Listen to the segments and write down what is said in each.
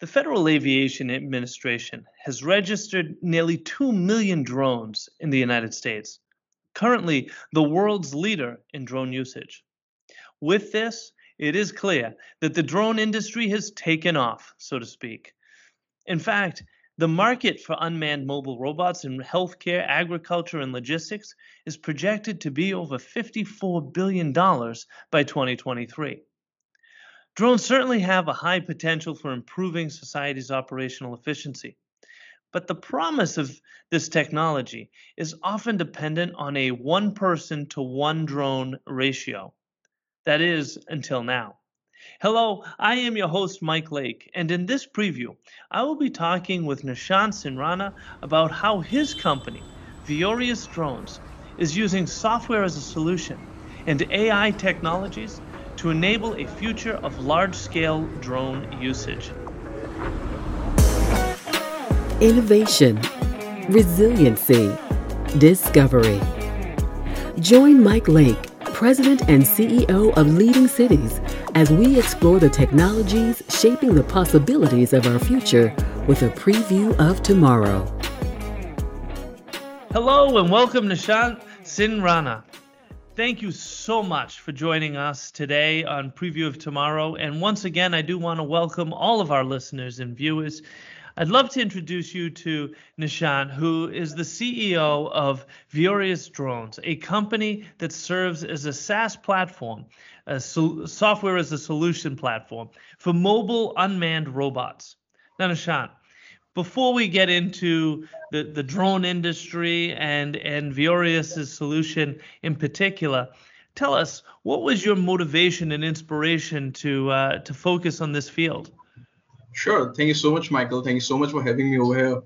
The Federal Aviation Administration has registered nearly 2 million drones in the United States, currently the world's leader in drone usage. With this, it is clear that the drone industry has taken off, so to speak. In fact, the market for unmanned mobile robots in healthcare, agriculture, and logistics is projected to be over $54 billion by 2023. Drones certainly have a high potential for improving society's operational efficiency. But the promise of this technology is often dependent on a one person to one drone ratio. That is, until now. Hello, I am your host, Mike Lake, and in this preview, I will be talking with Nishant Singh Rana about how his company, Vyorius Drones, is using software as a solution and AI technologies to enable a future of large-scale drone usage. Innovation, resiliency, discovery. Join Mike Lake, President and CEO of Leading Cities, as we explore the technologies shaping the possibilities of our future with a preview of tomorrow. Hello and welcome Nishant Singh Rana. Thank you so much for joining us today on Preview of Tomorrow. And once again, I do want to welcome all of our listeners and viewers. I'd love to introduce you to Nishan, who is the CEO of Vyorius Drones, a company that serves as a SaaS platform, a so- software as a solution platform for mobile unmanned robots. Now, Nishant, before we get into the, the drone industry and and Vyorius's solution in particular, tell us what was your motivation and inspiration to uh, to focus on this field. Sure. Thank you so much, Michael. Thank you so much for having me over here.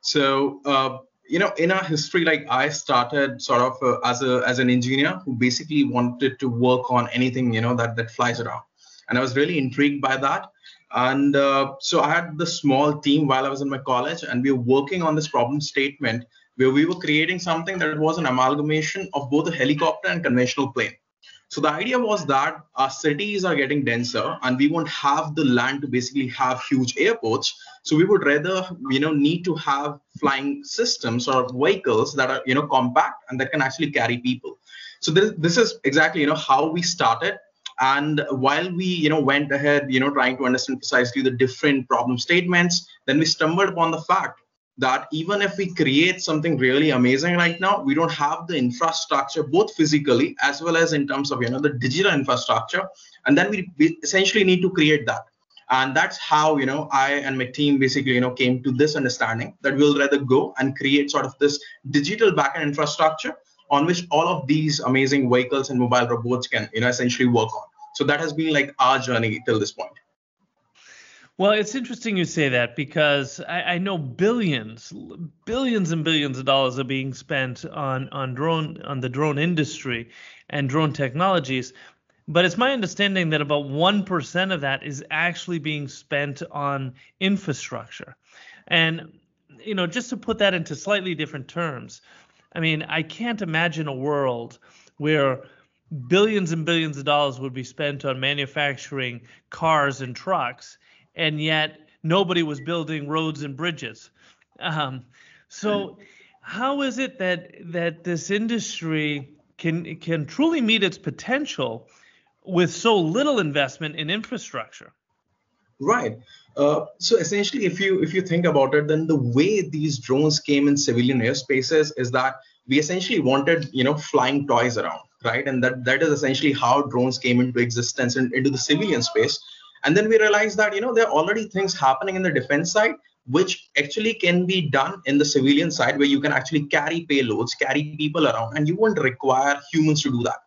So, uh, you know, in our history, like I started sort of uh, as a as an engineer who basically wanted to work on anything you know that that flies around, and I was really intrigued by that. And uh, so I had the small team while I was in my college, and we were working on this problem statement where we were creating something that was an amalgamation of both a helicopter and conventional plane. So the idea was that our cities are getting denser, and we won't have the land to basically have huge airports. So we would rather, you know, need to have flying systems or vehicles that are, you know, compact and that can actually carry people. So this, this is exactly, you know, how we started and while we, you know, went ahead, you know, trying to understand precisely the different problem statements, then we stumbled upon the fact that even if we create something really amazing right now, we don't have the infrastructure, both physically as well as in terms of, you know, the digital infrastructure. And then we, we essentially need to create that and that's how you know i and my team basically you know came to this understanding that we'll rather go and create sort of this digital backend infrastructure on which all of these amazing vehicles and mobile robots can you know essentially work on so that has been like our journey till this point. Well, it's interesting you say that because I, I, know billions, billions and billions of dollars are being spent on on drone on the drone industry and drone technologies, but it's my understanding that about one percent of that is actually being spent on infrastructure, and you know just to put that into slightly different terms, I mean I can't imagine a world where billions and billions of dollars would be spent on manufacturing cars and trucks, and yet nobody was building roads and bridges. Um, so, how is it that that this industry can can truly meet its potential with so little investment in infrastructure? Right. Uh, so essentially, if you if you think about it, then the way these drones came in civilian airspaces is that we essentially wanted you know flying toys around right? And that that is essentially how drones came into existence and into the civilian space. And then we realized that you know there are already things happening in the defense side which actually can be done in the civilian side where you can actually carry payloads, carry people around, and you won't require humans to do that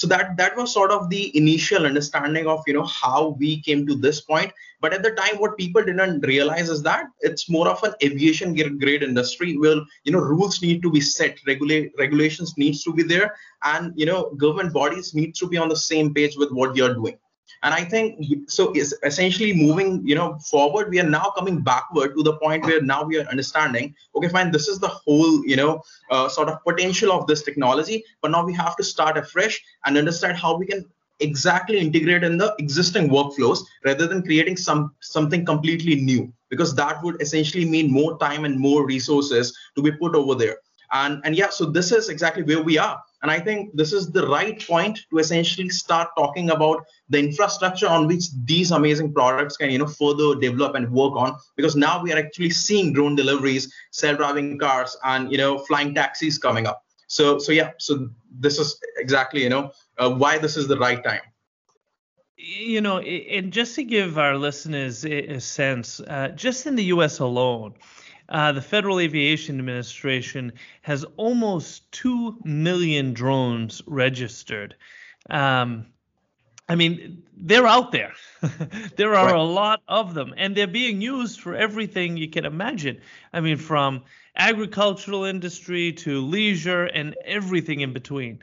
so that that was sort of the initial understanding of you know how we came to this point. But at the time what people didn't realize is that it's more of an aviation grade industry. Where you know rules need to be set regulate regulations needs to be there and you know government bodies need to be on the same page with what you're doing and i think so is essentially moving you know forward. We are now coming backward to the point where now we are understanding okay fine this is the whole you know uh, sort of potential of this technology but now we have to start afresh and understand how we can exactly integrate in the existing workflows rather than creating some something completely new because that would essentially mean more time and more resources to be put over there and and yeah so this is exactly where we are. And i think this is the right point to essentially start talking about the infrastructure on which these amazing products can you know further develop and work on. Because now we are actually seeing drone deliveries self-driving cars and you know flying taxis coming up. So so yeah so this is exactly you know uh, why this is the right time. You know and just to give our listeners a sense uh, just in the us alone uh, the Federal Aviation Administration has almost 2 million drones registered. Um, I mean, they're out there. there are right. a lot of them, and they're being used for everything you can imagine. I mean, from agricultural industry to leisure and everything in between.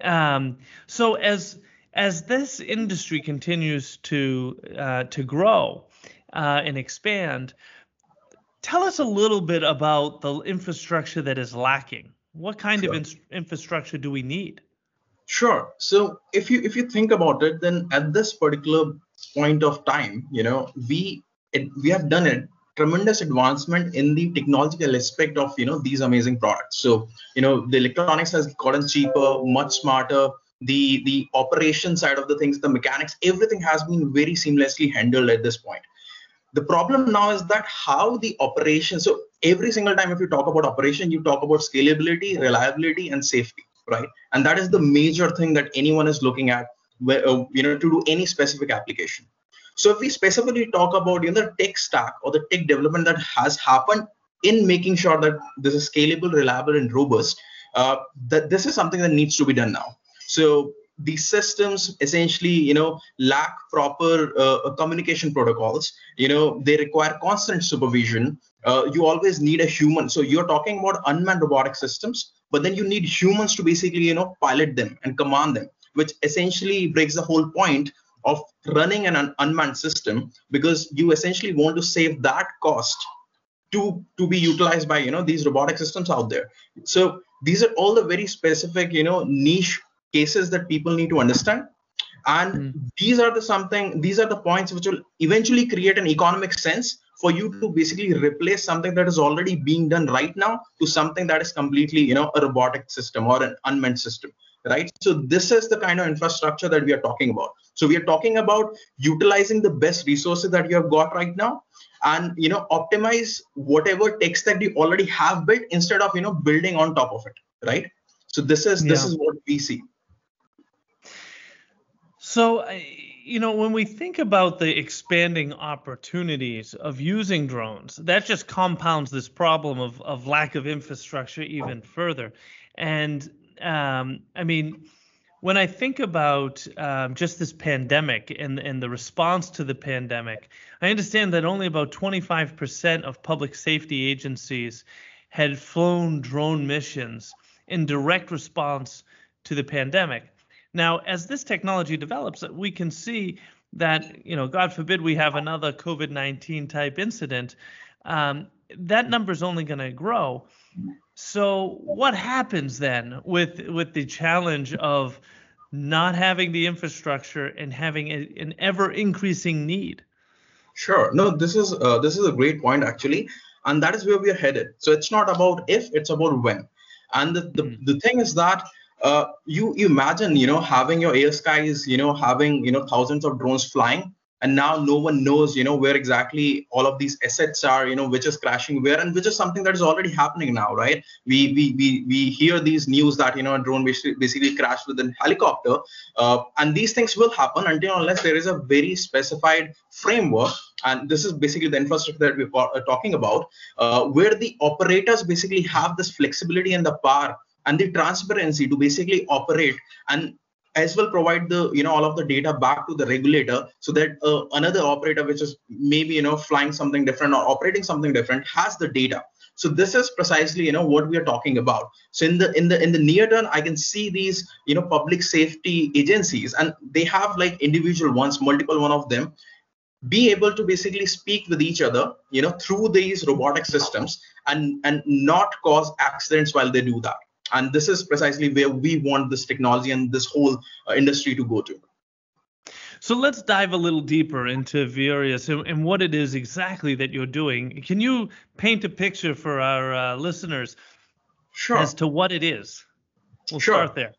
Um, so as as this industry continues to uh, to grow uh, and expand, Tell us a little bit about the infrastructure that is lacking. What kind sure. of in- infrastructure do we need? Sure. So if you if you think about it, then at this particular point of time, you know, we it, we have done a tremendous advancement in the technological aspect of you know these amazing products. So you know the electronics has gotten cheaper, much smarter. The the operation side of the things, the mechanics, everything has been very seamlessly handled at this point the problem now is that how the operation so every single time if you talk about operation you talk about scalability reliability and safety right? And that is the major thing that anyone is looking at where, uh, you know to do any specific application. So if we specifically talk about you know the tech stack or the tech development that has happened in making sure that this is scalable reliable and robust uh, that this is something that needs to be done now. So these systems essentially you know lack proper uh, communication protocols. You know they require constant supervision. Uh, you always need a human. So you're talking about unmanned robotic systems but then you need humans to basically you know pilot them and command them which essentially breaks the whole point of running an un- unmanned system because you essentially want to save that cost to to be utilized by you know these robotic systems out there. So these are all the very specific you know niche cases that people need to understand. And mm. these are the something these are the points which will eventually create an economic sense for you to basically replace something that is already being done right now to something that is completely you know a robotic system or an unmanned system right? So this is the kind of infrastructure that we are talking about. So we are talking about utilizing the best resources that you have got right now and you know optimize whatever text that you already have built instead of you know building on top of it right? So this is yeah. this is what we see so, you know, when we think about the expanding opportunities of using drones, that just compounds this problem of, of lack of infrastructure even further. And um, I mean, when I think about um, just this pandemic and, and the response to the pandemic, I understand that only about 25% of public safety agencies had flown drone missions in direct response to the pandemic. Now, as this technology develops, we can see that, you know, God forbid we have another COVID 19 type incident, um, that number is only going to grow. So, what happens then with with the challenge of not having the infrastructure and having a, an ever increasing need? Sure. No, this is uh, this is a great point actually, and that is where we are headed. So it's not about if, it's about when. And the, the, mm. the thing is that uh, you, imagine you know having your air skies you know having you know thousands of drones flying and now no one knows you know where exactly all of these assets are you know which is crashing where and which is something that is already happening now right? We we we, we hear these news that you know a drone basically, crashed with a helicopter uh, and these things will happen until unless there is a very specified framework and this is basically the infrastructure that we're talking about uh, where the operators basically have this flexibility and the power and the transparency to basically operate and as well provide the you know all of the data back to the regulator so that uh, another operator which is maybe you know flying something different or operating something different has the data. So this is precisely you know what we are talking about. So in the in the in the near term i can see these you know public safety agencies and they have like individual ones multiple one of them be able to basically speak with each other you know through these robotic systems and and not cause accidents while they do that and this is precisely where we want this technology and this whole uh, industry to go to So let's dive a little deeper into Vyorius and, and, what it is exactly that you're doing. Can you paint a picture for our uh, listeners sure. as to what it is? We'll sure. start there.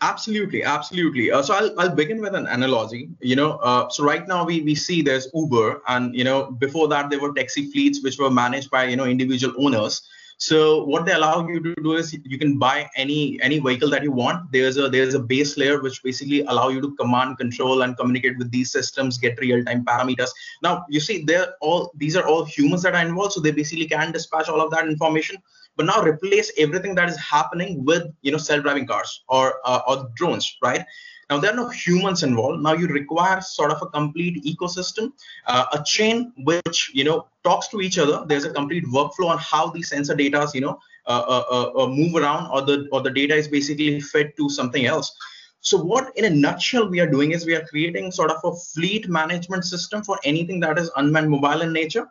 Absolutely, absolutely. Uh, so I'll, I'll begin with an analogy. You know, uh, so right now we, we see there's Uber, and you know before that there were taxi fleets which were managed by you know individual owners. So what they allow you to do is you can buy any any vehicle that you want. There's a there's a base layer which basically allow you to command, control, and communicate with these systems, get real-time parameters. Now you see they're all these are all humans that are involved, so they basically can dispatch all of that information. But now replace everything that is happening with you know self-driving cars or uh, or drones, right? Now there are no humans involved. Now you require sort of a complete ecosystem, uh, a chain which you know talks to each other. There's a complete workflow on how these sensor data you know uh, uh, uh, uh, move around, or the or the data is basically fed to something else. So what, in a nutshell, we are doing is we are creating sort of a fleet management system for anything that is unmanned mobile in nature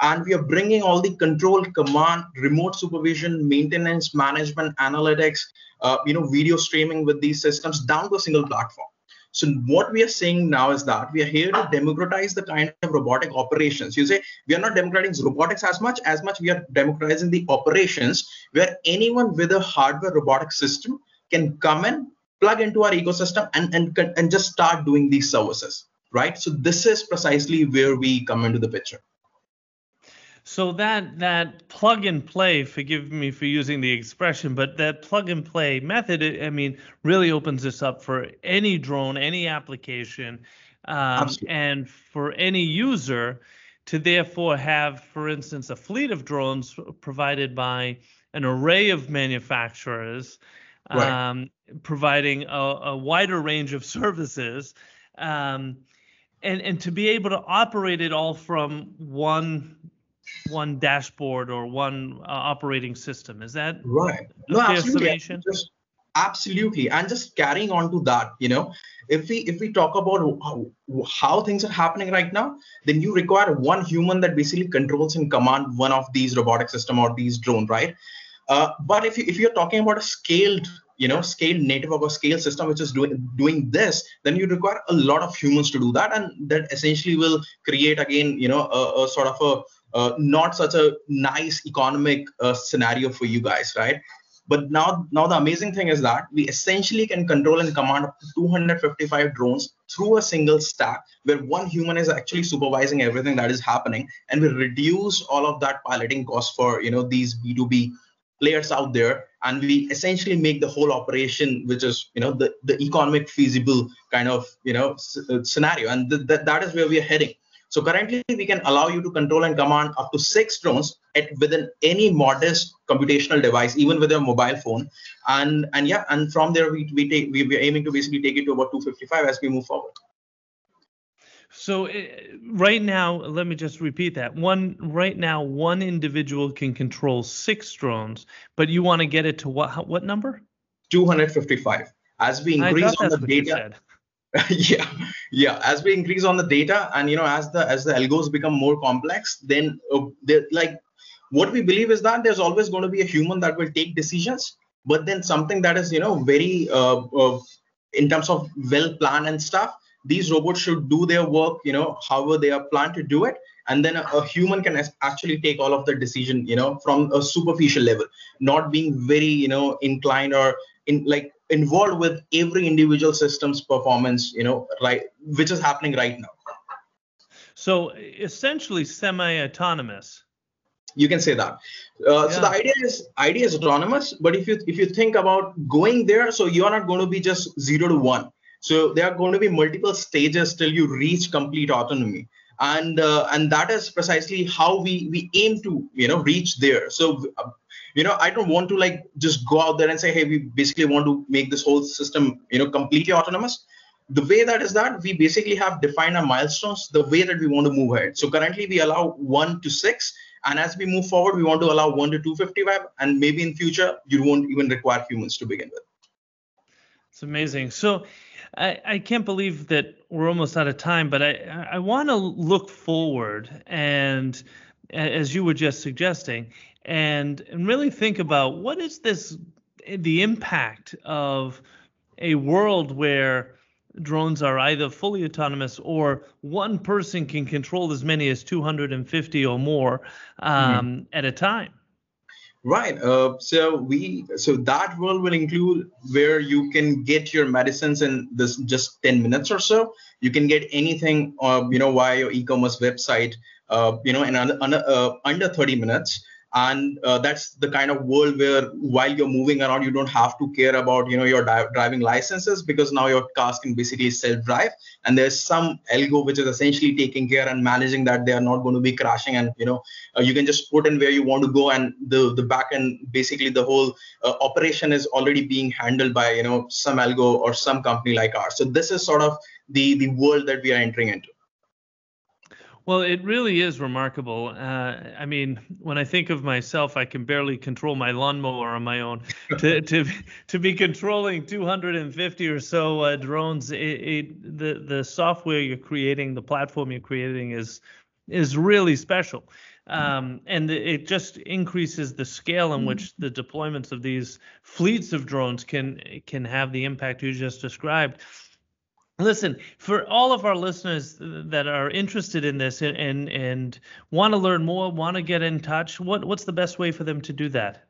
and we are bringing all the control command remote supervision maintenance management analytics uh, you know video streaming with these systems down to a single platform so what we are saying now is that we are here to democratize the kind of robotic operations. You say we are not democratizing robotics as much as much we are democratizing the operations where anyone with a hardware robotic system can come in, plug into our ecosystem, and and and just start doing these services. Right. So this is precisely where we come into the picture. So that that plug and play, forgive me for using the expression, but that plug and play method, I mean, really opens this up for any drone, any application, um, and for any user to therefore have, for instance, a fleet of drones provided by an array of manufacturers, right. um, providing a, a, wider range of services. Um, and, and to be able to operate it all from one one dashboard or one uh, operating system. Is that right? No, absolutely. Just, absolutely. And just carrying on to that, you know, if we if we talk about how, how things are happening right now, then you require one human that basically controls and command one of these robotic system or these drone, right? Uh, but if you, if you're talking about a scaled you know scale native of a scale system which is doing doing this then you require a lot of humans to do that and that essentially will create again you know a, a sort of a uh, not such a nice economic uh, scenario for you guys, right? But now, now the amazing thing is that we essentially can control and command up to 255 drones through a single stack, where one human is actually supervising everything that is happening, and we reduce all of that piloting cost for you know these B2B players out there, and we essentially make the whole operation, which is you know the the economic feasible kind of you know scenario, and th- th- that is where we are heading. So currently we can allow you to control and command up to six drones at within any modest computational device, even with your mobile phone. And and yeah, and from there we we take we, we're aiming to basically take it to about 255 as we move forward. So uh, right now, let me just repeat that. One right now, one individual can control six drones, but you want to get it to what what number? 255. As we increase on the data, yeah. Yeah. As we increase on the data and you know as the as the algos become more complex then uh, like what we believe is that there's always going to be a human that will take decisions but then something that is you know very uh, uh, in terms of well planned and stuff these robots should do their work you know however they are planned to do it and then a, a human can actually take all of the decision you know from a superficial level not being very you know inclined or in like involved with every individual system's performance you know right which is happening right now. So essentially semi-autonomous. You can say that. Uh, yeah. so the idea is idea is autonomous but if you if you think about going there so you're not going to be just zero to one. So there are going to be multiple stages till you reach complete autonomy. And uh, and that is precisely how we we aim to you know reach there. So uh, you know i don't want to like just go out there and say hey we basically want to make this whole system you know completely autonomous. The way that is that we basically have defined our milestones the way that we want to move ahead. So currently we allow 1 to 6 and as we move forward we want to allow 1 to 255 and maybe in future you won't even require humans to begin with. It's amazing. So I, I can't believe that we're almost out of time, but I, I want to look forward and as you were just suggesting, and and really think about what is this the impact of a world where drones are either fully autonomous or one person can control as many as 250 or more um, mm-hmm. at a time. Right. Uh, so we so that world will include where you can get your medicines in this just 10 minutes or so. You can get anything, uh, you know, via your e-commerce website, uh, you know, in under, uh, under 30 minutes and uh, that's the kind of world where while you're moving around you don't have to care about you know your di- driving licenses because now your cars can basically self-drive. And there's some algo which is essentially taking care and managing that they are not going to be crashing and you know uh, you can just put in where you want to go and the the back end basically the whole uh, operation is already being handled by you know some algo or some company like ours. So this is sort of the the world that we are entering into well, it really is remarkable. Uh, I mean, when I think of myself, I can barely control my lawnmower on my own. to to to be controlling 250 or so uh, drones, it, it, the the software you're creating, the platform you're creating is is really special. Um, and it just increases the scale in which the deployments of these fleets of drones can can have the impact you just described. Listen, for all of our listeners that are interested in this and and, and want to learn more, want to get in touch, what what's the best way for them to do that?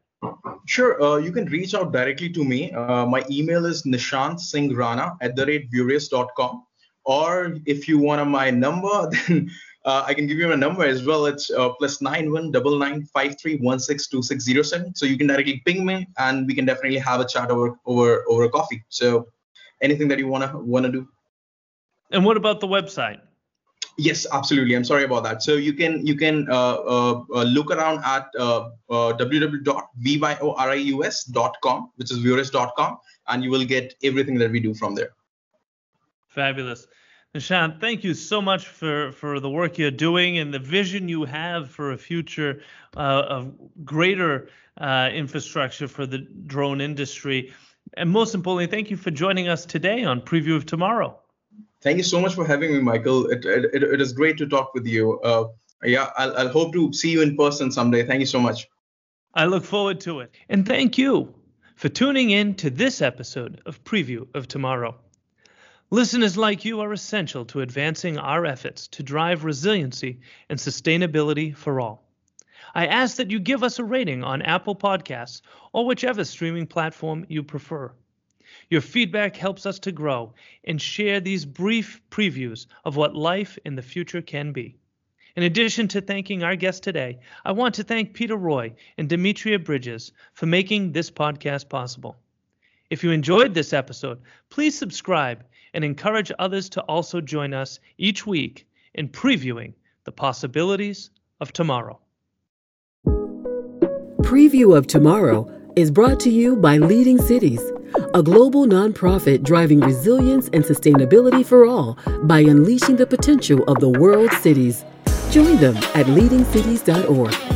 Sure, uh, you can reach out directly to me. Uh, my email is nishant singh rana at the rate vyorius.com. Or if you want my number, then uh, I can give you my number as well. It's uh, plus nine one double nine five three one six two six zero seven. So you can directly ping me, and we can definitely have a chat over over over a coffee. So anything that you wanna wanna do. And what about the website? Yes, absolutely. I'm sorry about that. So you can you can uh, uh, uh look around at uh, uh, www.vyorius.com, which is vyorius.com, and you will get everything that we do from there. Fabulous. Nishant, thank you so much for, for the work you're doing and the vision you have for a future uh, of greater uh, infrastructure for the drone industry. And most importantly, thank you for joining us today on Preview of Tomorrow. Thank you so much for having me, Michael. It, it, it is great to talk with you. Uh, yeah, I'll, I'll hope to see you in person someday. Thank you so much. I look forward to it. And thank you for tuning in to this episode of Preview of Tomorrow. Listeners like you are essential to advancing our efforts to drive resiliency and sustainability for all. I ask that you give us a rating on Apple Podcasts or whichever streaming platform you prefer. Your feedback helps us to grow and share these brief previews of what life in the future can be. In addition to thanking our guest today, I want to thank Peter Roy and Demetria Bridges for making this podcast possible. If you enjoyed this episode, please subscribe and encourage others to also join us each week in previewing the possibilities of tomorrow. Preview of Tomorrow is brought to you by Leading Cities a global nonprofit driving resilience and sustainability for all by unleashing the potential of the world's cities. Join them at leadingcities.org.